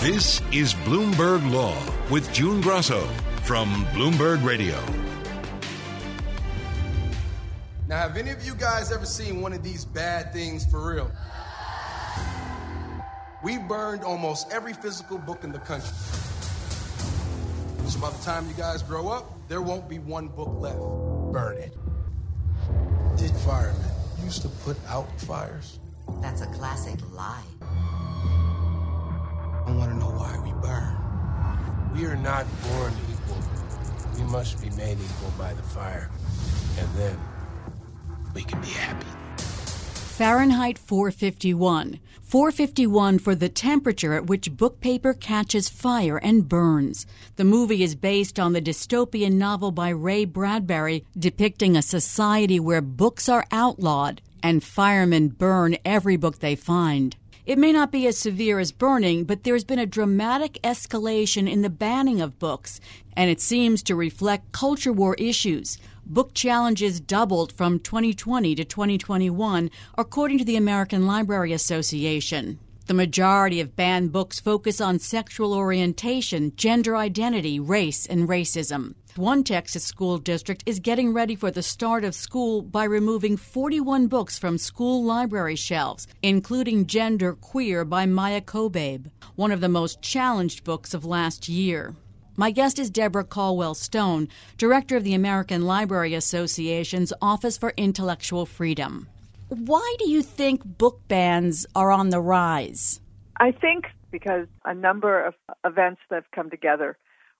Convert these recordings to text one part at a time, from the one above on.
This is Bloomberg Law with June Grosso from Bloomberg Radio. Now, have any of you guys ever seen one of these bad things for real? We burned almost every physical book in the country. So by the time you guys grow up, there won't be one book left. Burn it. Did firemen used to put out fires? That's a classic lie. Want to know why we burn. We are not born equal. We must be made equal by the fire. And then we can be happy. Fahrenheit 451. 451 for the temperature at which book paper catches fire and burns. The movie is based on the dystopian novel by Ray Bradbury depicting a society where books are outlawed and firemen burn every book they find. It may not be as severe as burning, but there's been a dramatic escalation in the banning of books, and it seems to reflect culture war issues. Book challenges doubled from 2020 to 2021, according to the American Library Association. The majority of banned books focus on sexual orientation, gender identity, race, and racism. One Texas school district is getting ready for the start of school by removing 41 books from school library shelves, including Gender Queer by Maia Kobabe, one of the most challenged books of last year. My guest is Deborah Caldwell Stone, director of the American Library Association's Office for Intellectual Freedom. Why do you think book bans are on the rise? I think because a number of events that have come together.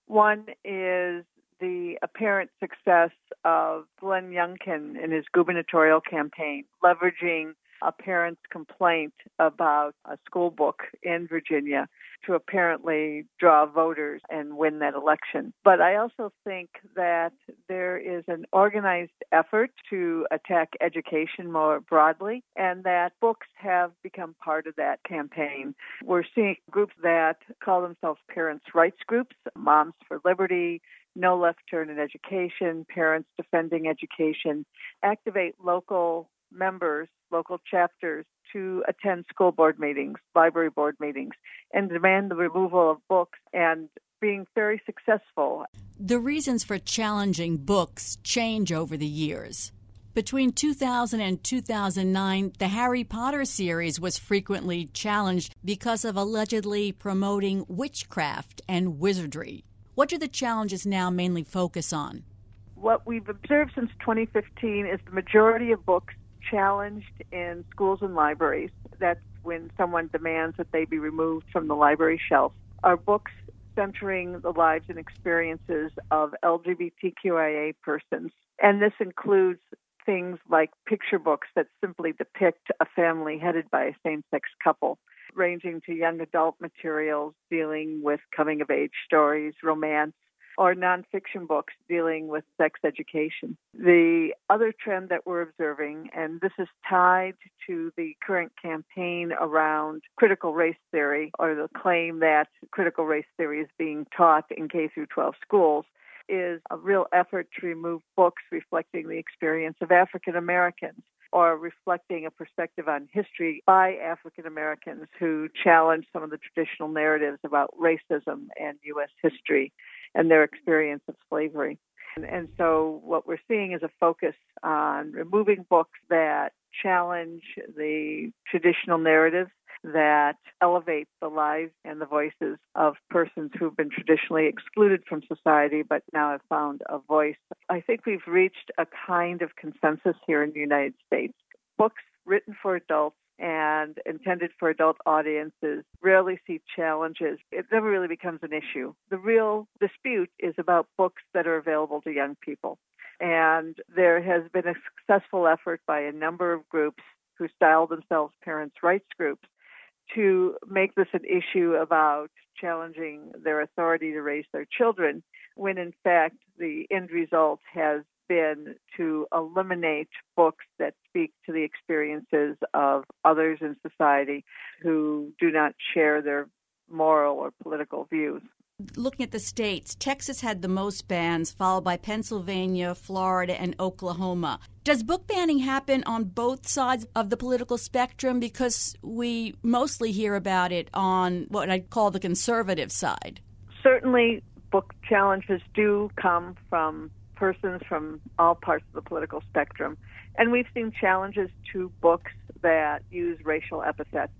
One is the apparent success of Glenn Youngkin in his gubernatorial campaign, leveraging a parent's complaint about a school book in Virginia to apparently draw voters and win that election. But I also think that there is an organized effort to attack education more broadly, and that books have become part of that campaign. We're seeing groups that call themselves parents' rights groups, Moms for Liberty, no left turn in education, parents defending education, activate local members, local chapters to attend school board meetings, library board meetings, and demand the removal of books and being very successful. The reasons for challenging books change over the years. Between 2000 and 2009, the Harry Potter series was frequently challenged because of allegedly promoting witchcraft and wizardry. What do the challenges now mainly focus on? What we've observed since 2015 is the majority of books challenged in schools and libraries. That's when someone demands that they be removed from the library shelf. Are books centering the lives and experiences of LGBTQIA persons. And this includes things like picture books that simply depict a family headed by a same sex couple ranging to young adult materials dealing with coming of age stories, romance, or nonfiction books dealing with sex education. The other trend that we're observing, and this is tied to the current campaign around critical race theory, or the claim that critical race theory is being taught in K through 12 schools, is a real effort to remove books reflecting the experience of African Americans or reflecting a perspective on history by African Americans who challenge some of the traditional narratives about racism and U.S. history and their experience of slavery. And, and so, what we're seeing is a focus on removing books that challenge the traditional narratives that elevate the lives and the voices of persons who've been traditionally excluded from society but now have found a voice. I think we've reached a kind of consensus here in the United States. Books written for adults and intended for adult audiences rarely see challenges. It never really becomes an issue. The real dispute is about books that are available to young people. And there has been a successful effort by a number of groups who style themselves parents' rights groups to make this an issue about challenging their authority to raise their children, when in fact the end result has been to eliminate books that speak to the experiences of others in society who do not share their moral or political views. Looking at the states, Texas had the most bans, followed by Pennsylvania, Florida, and Oklahoma. Does book banning happen on both sides of the political spectrum? Because we mostly hear about it on what I'd call the conservative side. Certainly, book challenges do come from persons from all parts of the political spectrum. And we've seen challenges to books that use racial epithets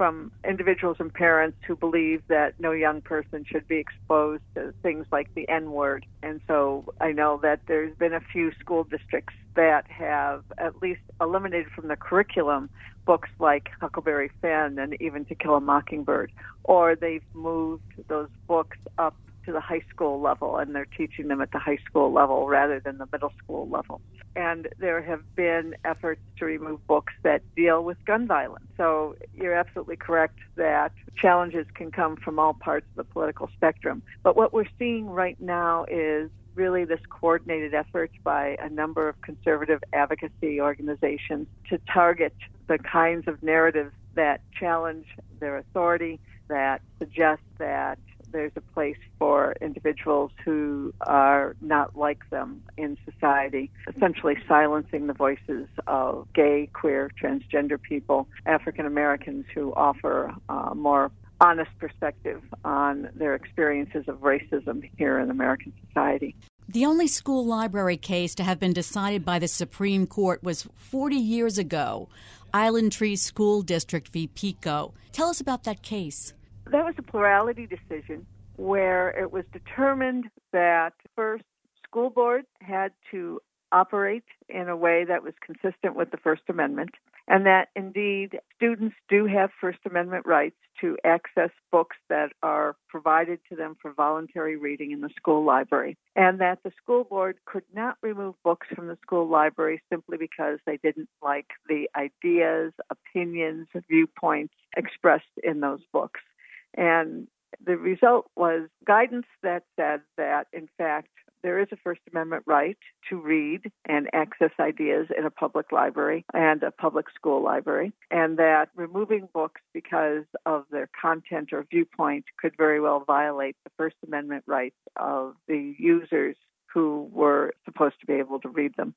from individuals and parents who believe that no young person should be exposed to things like the N word. And so I know that there's been a few school districts that have at least eliminated from the curriculum books like Huckleberry Finn and even To Kill a Mockingbird, or they've moved those books up to the high school level and they're teaching them at the high school level rather than the middle school level. And there have been efforts to remove books that deal with gun violence. So you're absolutely correct that challenges can come from all parts of the political spectrum. But what we're seeing right now is really this coordinated effort by a number of conservative advocacy organizations to target the kinds of narratives that challenge their authority, that suggest that there's a place for individuals who are not like them in society, essentially silencing the voices of gay, queer, transgender people, African Americans who offer a more honest perspective on their experiences of racism here in American society. The only school library case to have been decided by the Supreme Court was 40 years ago, Island Trees School District v. Pico. Tell us about that case that was a plurality decision where it was determined that first school board had to operate in a way that was consistent with the First Amendment, and that indeed students do have First Amendment rights to access books that are provided to them for voluntary reading in the school library, and that the school board could not remove books from the school library simply because they didn't like the ideas, opinions, viewpoints expressed in those books. And the result was guidance that said that, in fact, there is a First Amendment right to read and access ideas in a public library and a public school library, and that removing books because of their content or viewpoint could very well violate the First Amendment rights of the users who were supposed to be able to read them.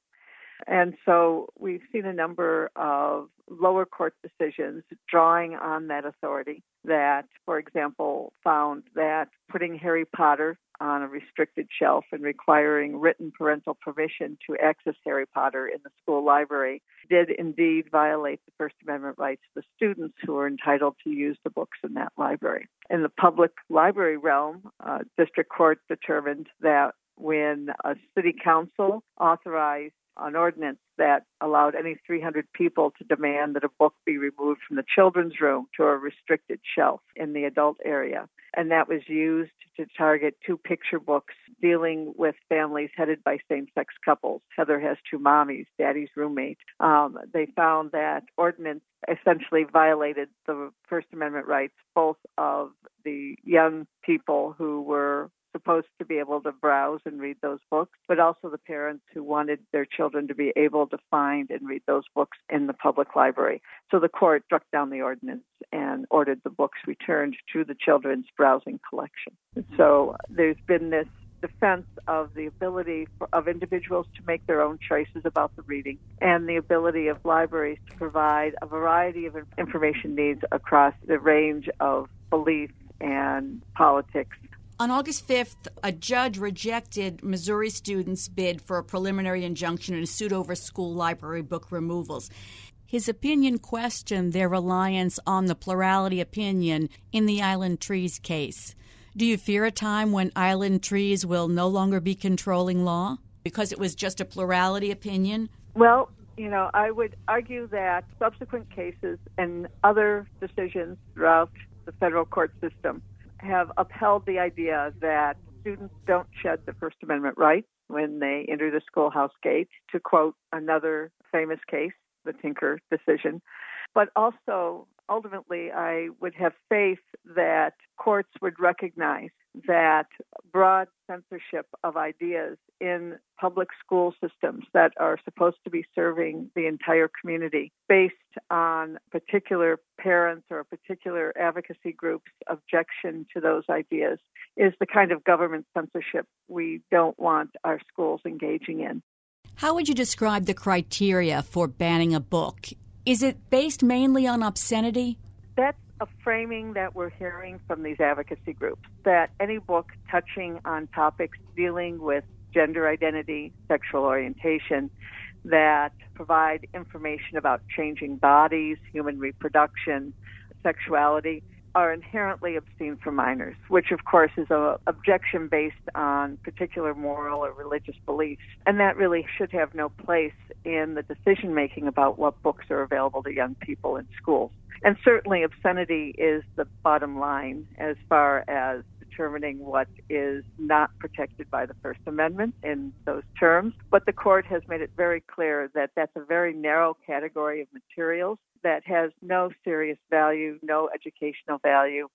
And so we've seen a number of lower court decisions drawing on that authority that, for example, found that putting Harry Potter on a restricted shelf and requiring written parental permission to access Harry Potter in the school library did indeed violate the First Amendment rights of the students who are entitled to use the books in that library. In the public library realm, uh, district court determined that when a city council authorized an ordinance that allowed any 300 people to demand that a book be removed from the children's room to a restricted shelf in the adult area. And that was used to target two picture books dealing with families headed by same sex couples. Heather has two mommies, daddy's roommate. Um, they found that ordinance essentially violated the First Amendment rights both of the young people who were supposed to be able to browse and read those books, but also the parents who wanted their children to be able to find and read those books in the public library. So the court struck down the ordinance and ordered the books returned to the children's browsing collection. So there's been this defense of the ability for, of individuals to make their own choices about the reading and the ability of libraries to provide a variety of information needs across the range of beliefs and politics on August 5th, a judge rejected Missouri students' bid for a preliminary injunction in a suit over school library book removals. His opinion questioned their reliance on the plurality opinion in the Island Trees case. Do you fear a time when Island Trees will no longer be controlling law because it was just a plurality opinion? Well, you know, I would argue that subsequent cases and other decisions throughout the federal court system have upheld the idea that students don't shed the First Amendment rights when they enter the schoolhouse gate, to quote another famous case, the Tinker decision, but also ultimately, I would have faith that courts would recognize that broad censorship of ideas in public school systems that are supposed to be serving the entire community based on particular parents or particular advocacy group's objection to those ideas is the kind of government censorship we don't want our schools engaging in. How would you describe the criteria for banning a book? Is it based mainly on obscenity? That's a framing that we're hearing from these advocacy groups that any book touching on topics dealing with gender identity, sexual orientation, that provide information about changing bodies, human reproduction, sexuality, are inherently obscene for minors, which of course is an objection based on particular moral or religious beliefs. And that really should have no place in the decision making about what books are available to young people in schools. And certainly obscenity is the bottom line as far as determining what is not protected by the First Amendment in those terms. But the court has made it very clear that that's a very narrow category of materials that has no serious value, no educational value.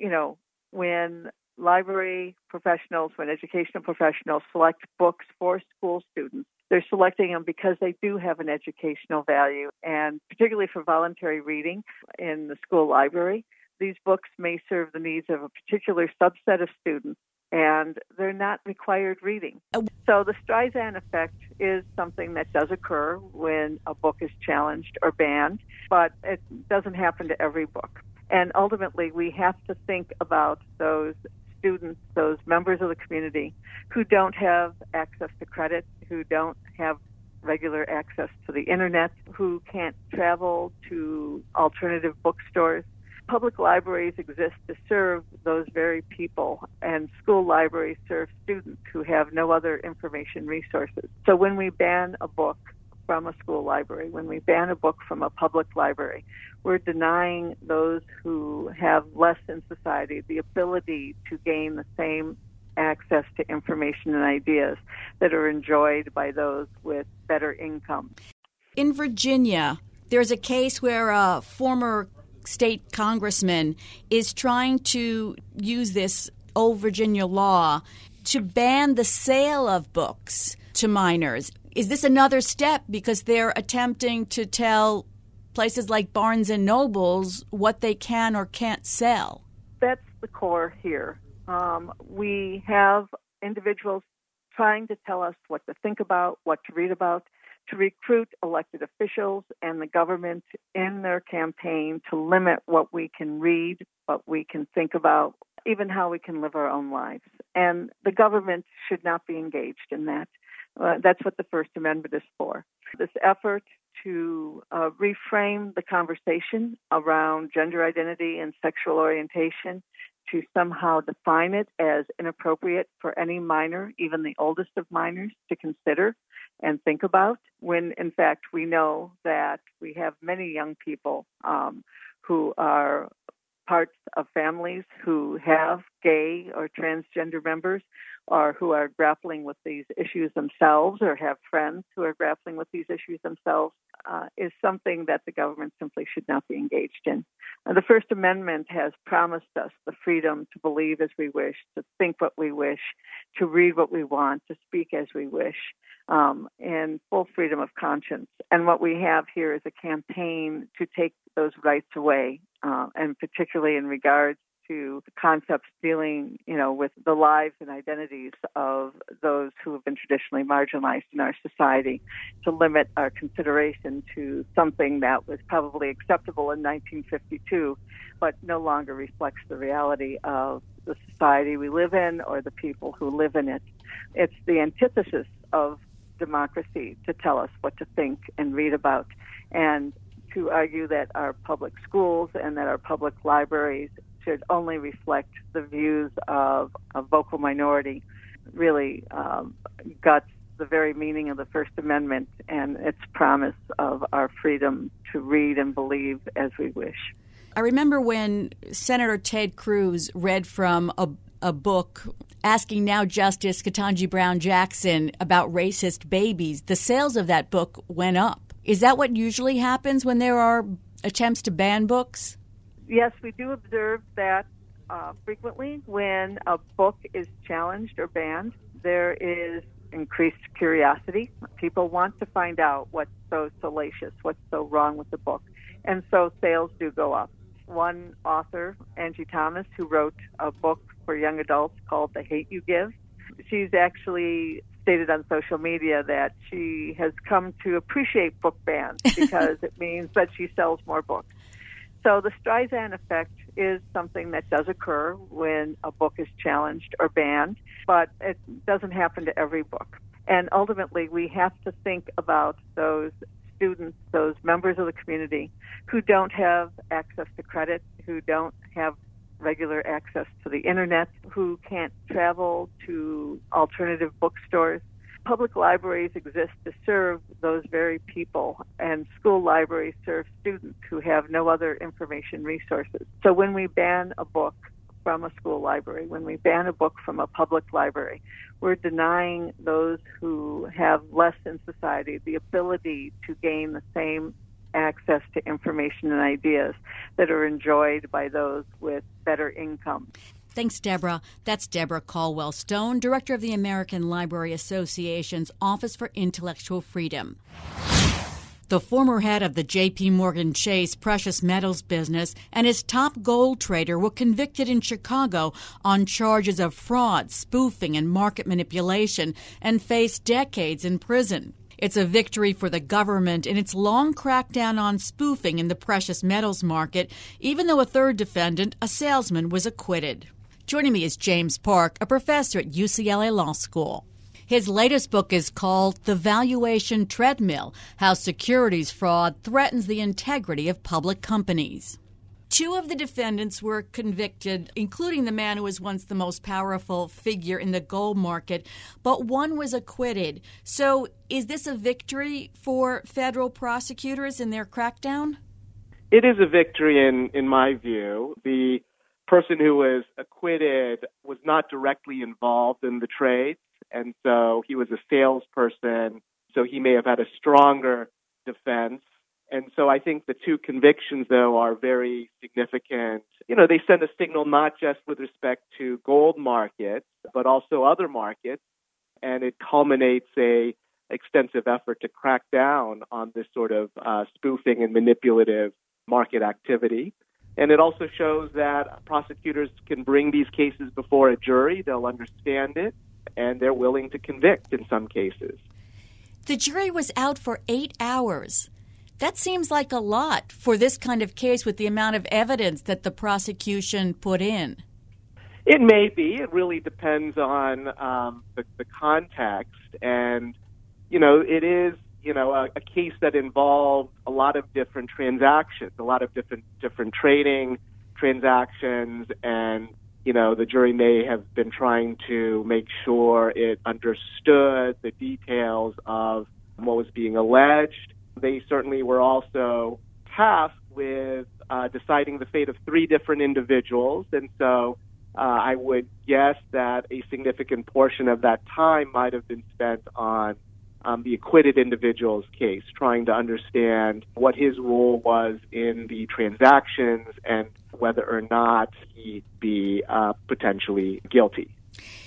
You know, when library professionals, when educational professionals select books for school students, they're selecting them because they do have an educational value, and particularly for voluntary reading in the school library. These books may serve the needs of a particular subset of students and they're not required reading. Oh. So the Streisand effect is something that does occur when a book is challenged or banned, but it doesn't happen to every book. And ultimately, we have to think about those students, those members of the community who don't have access to credit, who don't have regular access to the internet, who can't travel to alternative bookstores public libraries exist to serve those very people, and school libraries serve students who have no other information resources. So when we ban a book from a school library, when we ban a book from a public library, we're denying those who have less in society the ability to gain the same access to information and ideas that are enjoyed by those with better income. In Virginia, there's a case where a former state congressman is trying to use this old Virginia law to ban the sale of books to minors. Is this another step because they're attempting to tell places like Barnes and Nobles what they can or can't sell? That's the core here. Um, we have individuals trying to tell us what to think about, what to read about, to recruit elected officials and the government in their campaign to limit what we can read, what we can think about, even how we can live our own lives. And the government should not be engaged in that. Uh, that's what the First Amendment is for. This effort to uh, reframe the conversation around gender identity and sexual orientation, to somehow define it as inappropriate for any minor, even the oldest of minors, to consider and think about, when in fact we know that we have many young people um, who are parts of families who have gay or transgender members or who are grappling with these issues themselves or have friends who are grappling with these issues themselves uh, is something that the government simply should not be engaged in. Uh, the First Amendment has promised us the freedom to believe as we wish, to think what we wish, to read what we want, to speak as we wish, um, and full freedom of conscience. And what we have here is a campaign to take those rights away, uh, and particularly in regards to concepts dealing, you know, with the lives and identities of those who have been traditionally marginalized in our society, to limit our consideration to something that was probably acceptable in 1952, but no longer reflects the reality of the society we live in or the people who live in it. It's the antithesis of democracy to tell us what to think and read about. And to argue that our public schools and that our public libraries should only reflect the views of a vocal minority really um, guts the very meaning of the First Amendment and its promise of our freedom to read and believe as we wish. I remember when Senator Ted Cruz read from a, a book asking now Justice Ketanji Brown Jackson about racist babies. The sales of that book went up. Is that what usually happens when there are attempts to ban books? Yes, we do observe that uh, frequently when a book is challenged or banned. There is increased curiosity. People want to find out what's so salacious, what's so wrong with the book. And so sales do go up. One author, Angie Thomas, who wrote a book for young adults called The Hate You Give, she's actually stated on social media that she has come to appreciate book bans because it means that she sells more books. So the Streisand effect is something that does occur when a book is challenged or banned, but it doesn't happen to every book. And ultimately, we have to think about those students, those members of the community who don't have access to credit, who don't have regular access to the internet, who can't travel to alternative bookstores. Public libraries exist to serve those very people, and school libraries serve students who have no other information resources. So when we ban a book from a school library, when we ban a book from a public library, we're denying those who have less in society the ability to gain the same access to information and ideas that are enjoyed by those with better income. Thanks, Deborah. That's Deborah Caldwell Stone, Director of the American Library Association's Office for Intellectual Freedom. The former head of the J.P. Morgan Chase precious metals business and his top gold trader were convicted in Chicago on charges of fraud, spoofing, and market manipulation and face decades in prison. It's a victory for the government in its long crackdown on spoofing in the precious metals market, even though a third defendant, a salesman, was acquitted. Joining me is James Park, a professor at UCLA Law School. His latest book is called The Valuation Treadmill How Securities Fraud Threatens the Integrity of Public Companies. Two of the defendants were convicted, including the man who was once the most powerful figure in the gold market, but one was acquitted. So, is this a victory for federal prosecutors in their crackdown? It is a victory in in my view. The person who was acquitted was not directly involved in the trades, and so he was a salesperson, so he may have had a stronger defense and so I think the two convictions, though, are very significant. You know, they send a signal not just with respect to gold markets, but also other markets. And it culminates a extensive effort to crack down on this sort of uh, spoofing and manipulative market activity. And it also shows that prosecutors can bring these cases before a jury, they'll understand it, and they're willing to convict in some cases. The jury was out for eight hours. That seems like a lot for this kind of case with the amount of evidence that the prosecution put in. It may be. It really depends on um, the, the context. And, you know, it is, you know, a, a case that involved a lot of different transactions, a lot of different, different trading transactions. And, you know, the jury may have been trying to make sure it understood the details of what was being alleged they certainly were also tasked with uh, deciding the fate of three different individuals. And so uh, I would guess that a significant portion of that time might have been spent on um, the acquitted individual's case, trying to understand what his role was in the transactions and whether or not he'd be uh, potentially guilty.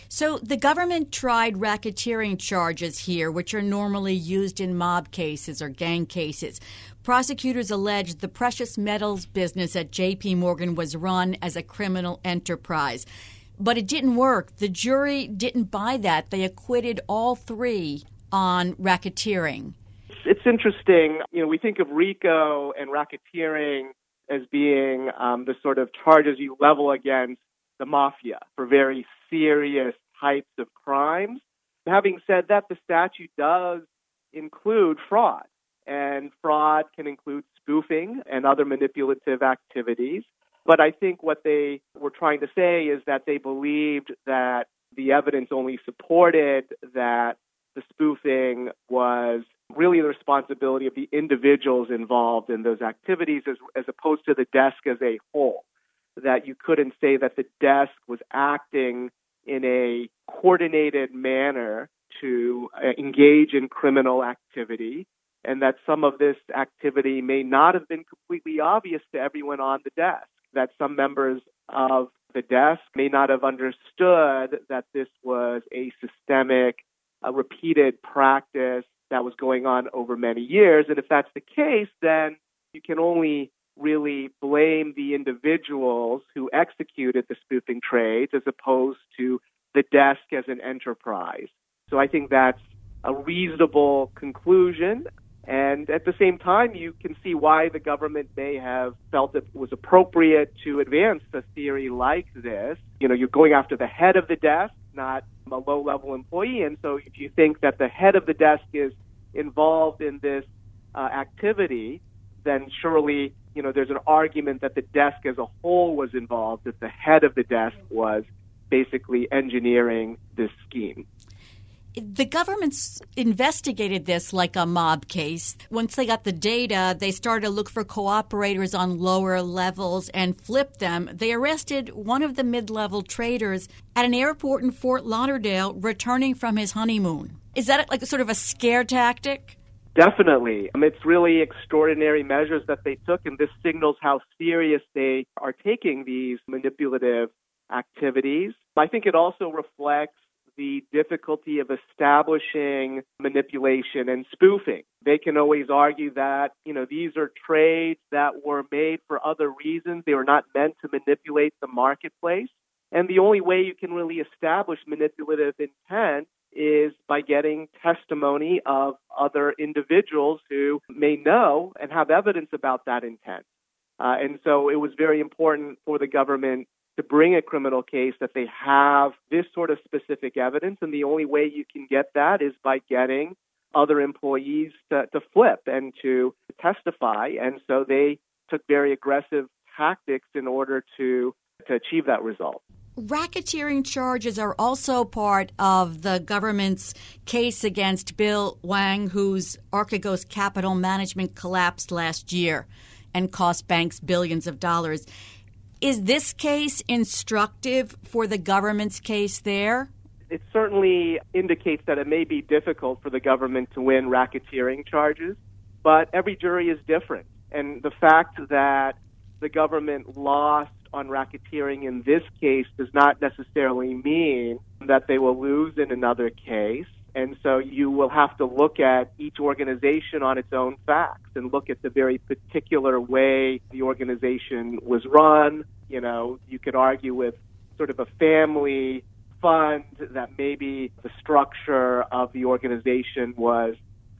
So the government tried racketeering charges here, which are normally used in mob cases or gang cases. Prosecutors alleged the precious metals business at JP Morgan was run as a criminal enterprise. But it didn't work. The jury didn't buy that. They acquitted all three on racketeering. It's interesting. You know, we think of RICO and racketeering as being um, the sort of charges you level against the mafia for very serious types of crimes. Having said that, the statute does include fraud, and fraud can include spoofing and other manipulative activities. But I think what they were trying to say is that they believed that the evidence only supported that the spoofing was really the responsibility of the individuals involved in those activities as, as opposed to the desk as a whole. That you couldn't say that the desk was acting in a coordinated manner to uh, engage in criminal activity and that some of this activity may not have been completely obvious to everyone on the desk, that some members of the desk may not have understood that this was a systemic, a repeated practice that was going on over many years. And if that's the case, then you can only really blame the individuals who executed the spoofing trades as opposed to the desk as an enterprise. So I think that's a reasonable conclusion. And at the same time, you can see why the government may have felt it was appropriate to advance a theory like this. You know, you're going after the head of the desk, not a low level employee. And so if you think that the head of the desk is involved in this uh, activity, then surely, you know, there's an argument that the desk as a whole was involved, that the head of the desk was basically engineering this scheme the government's investigated this like a mob case. Once they got the data, they started to look for cooperators on lower levels and flipped them. They arrested one of the mid level traders at an airport in Fort Lauderdale returning from his honeymoon. Is that like sort of a scare tactic? Definitely. Mean, it's really extraordinary measures that they took, and this signals how serious they are taking these manipulative activities. I think it also reflects the difficulty of establishing manipulation and spoofing. They can always argue that, you know, these are trades that were made for other reasons. They were not meant to manipulate the marketplace. And the only way you can really establish manipulative intent is by getting testimony of other individuals who may know and have evidence about that intent. Uh, and so it was very important for the government to bring a criminal case that they have this sort of specific evidence. And the only way you can get that is by getting other employees to, to flip and to testify. And so they took very aggressive tactics in order to, to achieve that result. Racketeering charges are also part of the government's case against Bill Hwang, whose Archegos Capital Management collapsed last year and cost banks billions of dollars. Is this case instructive for the government's case there? It certainly indicates that it may be difficult for the government to win racketeering charges, but every jury is different. And the fact that the government lost on racketeering in this case does not necessarily mean that they will lose in another case. And so you will have to look at each organization on its own facts and look at the very particular way the organization was run. You know, you could argue with sort of a family fund that maybe the structure of the organization was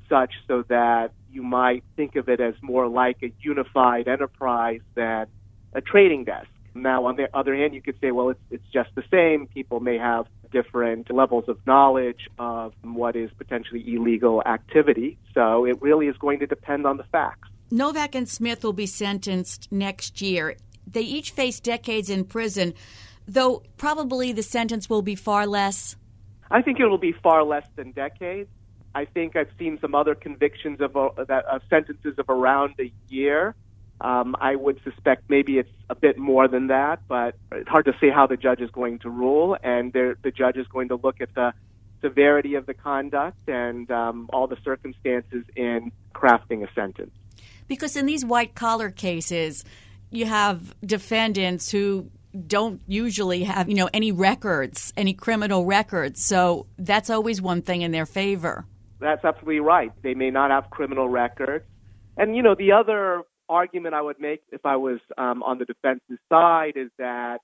such so that you might think of it as more like a unified enterprise than a trading desk. Now, on the other hand, you could say, well, it's, it's just the same. People may have different levels of knowledge of what is potentially illegal activity. So it really is going to depend on the facts. Nowak and Smith will be sentenced next year. They each face decades in prison, though probably the sentence will be far less. I think it will be far less than decades. I think I've seen some other convictions of, uh, that, of sentences of around a year. Um, I would suspect maybe it's a bit more than that, but it's hard to say how the judge is going to rule. And the judge is going to look at the severity of the conduct and um, all the circumstances in crafting a sentence. Because in these white collar cases, you have defendants who don't usually have, you know, any records, any criminal records. So that's always one thing in their favor. That's absolutely right. They may not have criminal records. And, you know, the other argument I would make if I was um, on the defense's side is that,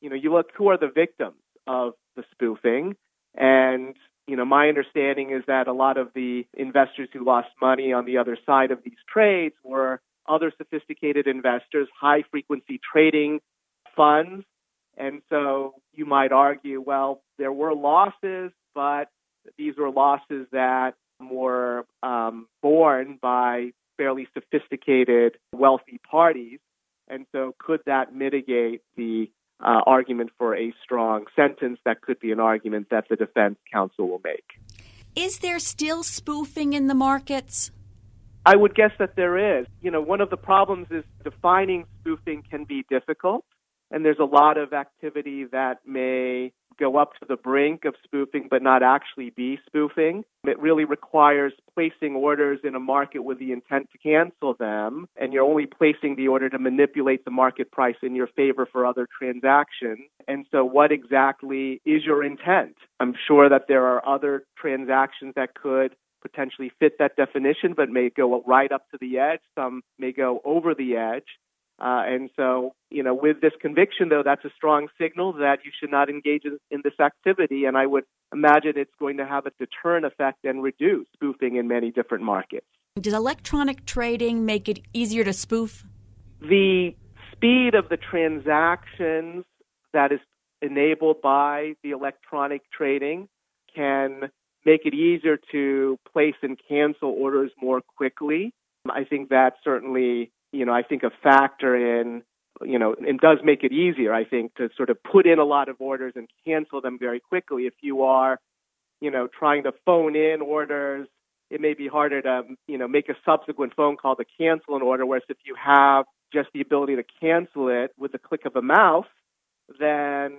you know, you look who are the victims of the spoofing. And, you know, my understanding is that a lot of the investors who lost money on the other side of these trades were other sophisticated investors, high frequency trading funds. And so you might argue, well, there were losses, but these were losses that were um, borne by fairly sophisticated, wealthy parties. And so, could that mitigate the uh, argument for a strong sentence? That could be an argument that the defense counsel will make. Is there still spoofing in the markets? I would guess that there is. You know, one of the problems is defining spoofing can be difficult. And there's a lot of activity that may go up to the brink of spoofing but not actually be spoofing. It really requires placing orders in a market with the intent to cancel them, and you're only placing the order to manipulate the market price in your favor for other transactions. And so, what exactly is your intent? I'm sure that there are other transactions that could potentially fit that definition, but may go right up to the edge. Some may go over the edge. Uh, and so, you know, with this conviction, though, that's a strong signal that you should not engage in, in, this activity. And I would imagine it's going to have a deterrent effect and reduce spoofing in many different markets. Does electronic trading make it easier to spoof? The speed of the transactions that is enabled by the electronic trading can make it easier to place and cancel orders more quickly. I think that certainly you know, I think a factor in, you know, and does make it easier, I think, to sort of put in a lot of orders and cancel them very quickly. If you are, you know, trying to phone in orders, it may be harder to, you know, make a subsequent phone call to cancel an order. Whereas if you have just the ability to cancel it with the click of a mouse, then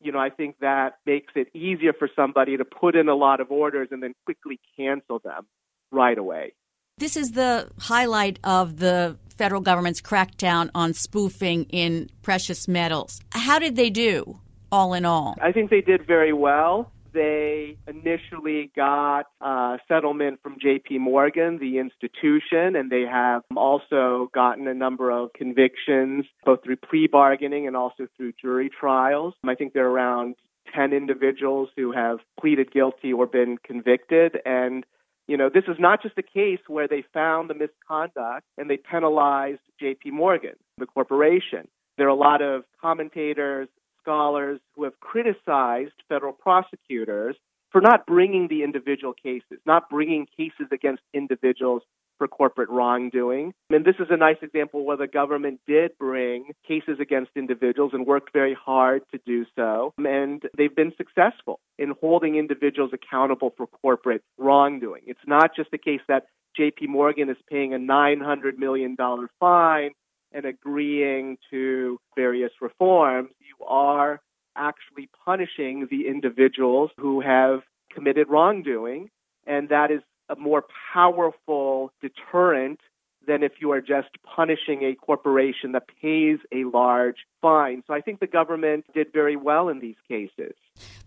you know, I think that makes it easier for somebody to put in a lot of orders and then quickly cancel them right away. This is the highlight of the federal government's crackdown on spoofing in precious metals. How did they do, all in all? I think they did very well. They initially got a settlement from JP Morgan, the institution, and they have also gotten a number of convictions, both through plea bargaining and also through jury trials. I think there are around 10 individuals who have pleaded guilty or been convicted, and you know, this is not just a case where they found the misconduct and they penalized JP Morgan, the corporation. There are a lot of commentators, scholars who have criticized federal prosecutors for not bringing the individual cases, not bringing cases against individuals for corporate wrongdoing. And this is a nice example where the government did bring cases against individuals and worked very hard to do so. And they've been successful in holding individuals accountable for corporate wrongdoing. It's not just the case that JP Morgan is paying a $900 million fine and agreeing to various reforms. You are actually punishing the individuals who have committed wrongdoing. And that is a more powerful deterrent than if you are just punishing a corporation that pays a large fine. So I think the government did very well in these cases.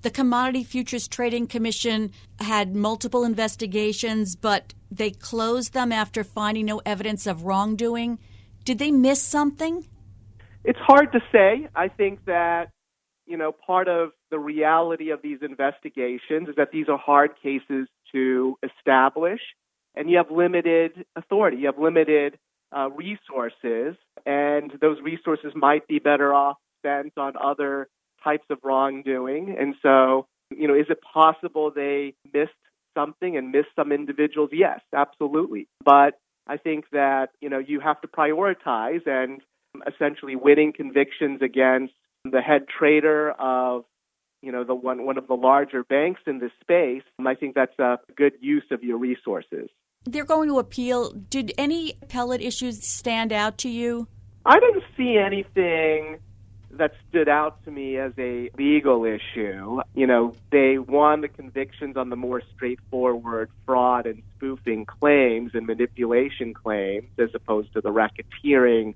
The Commodity Futures Trading Commission had multiple investigations, but they closed them after finding no evidence of wrongdoing. Did they miss something? It's hard to say. I think that, you know, part of the reality of these investigations is that these are hard cases to establish, and you have limited authority. You have limited uh, resources, and those resources might be better off spent on other types of wrongdoing. And so, you know, is it possible they missed something and missed some individuals? Yes, absolutely. But I think that, you know, you have to prioritize and essentially winning convictions against the head trader of you know the one one of the larger banks in this space, I think that's a good use of your resources. They're going to appeal. Did any appellate issues stand out to you? I didn't see anything that stood out to me as a legal issue. You know, they won the convictions on the more straightforward fraud and spoofing claims and manipulation claims as opposed to the racketeering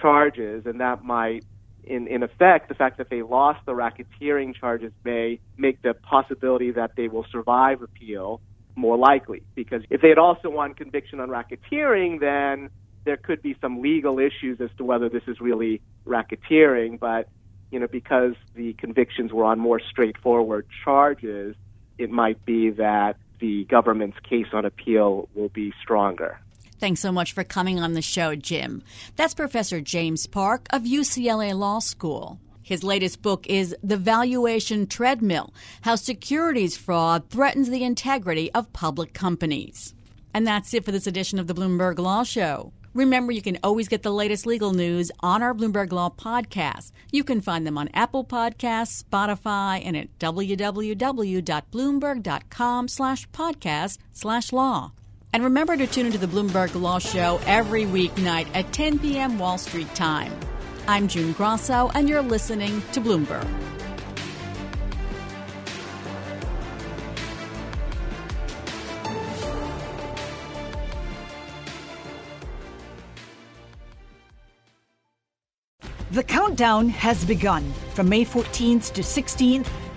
charges, and that might in, in effect, the fact that they lost the racketeering charges may make the possibility that they will survive appeal more likely. Because if they had also won conviction on racketeering, then there could be some legal issues as to whether this is really racketeering. But you know, because the convictions were on more straightforward charges, it might be that the government's case on appeal will be stronger. Thanks so much for coming on the show, Jim. That's Professor James Park of UCLA Law School. His latest book is The Valuation Treadmill How Securities Fraud Threatens the Integrity of Public Companies. And that's it for this edition of the Bloomberg Law Show. Remember, you can always get the latest legal news on our Bloomberg Law podcast. You can find them on Apple Podcasts, Spotify, and at www.bloomberg.com slash podcast slash law. And remember to tune into the Bloomberg Law Show every weeknight at 10 p.m. Wall Street time. I'm June Grosso, and you're listening to Bloomberg. The countdown has begun. From May 14th to 16th,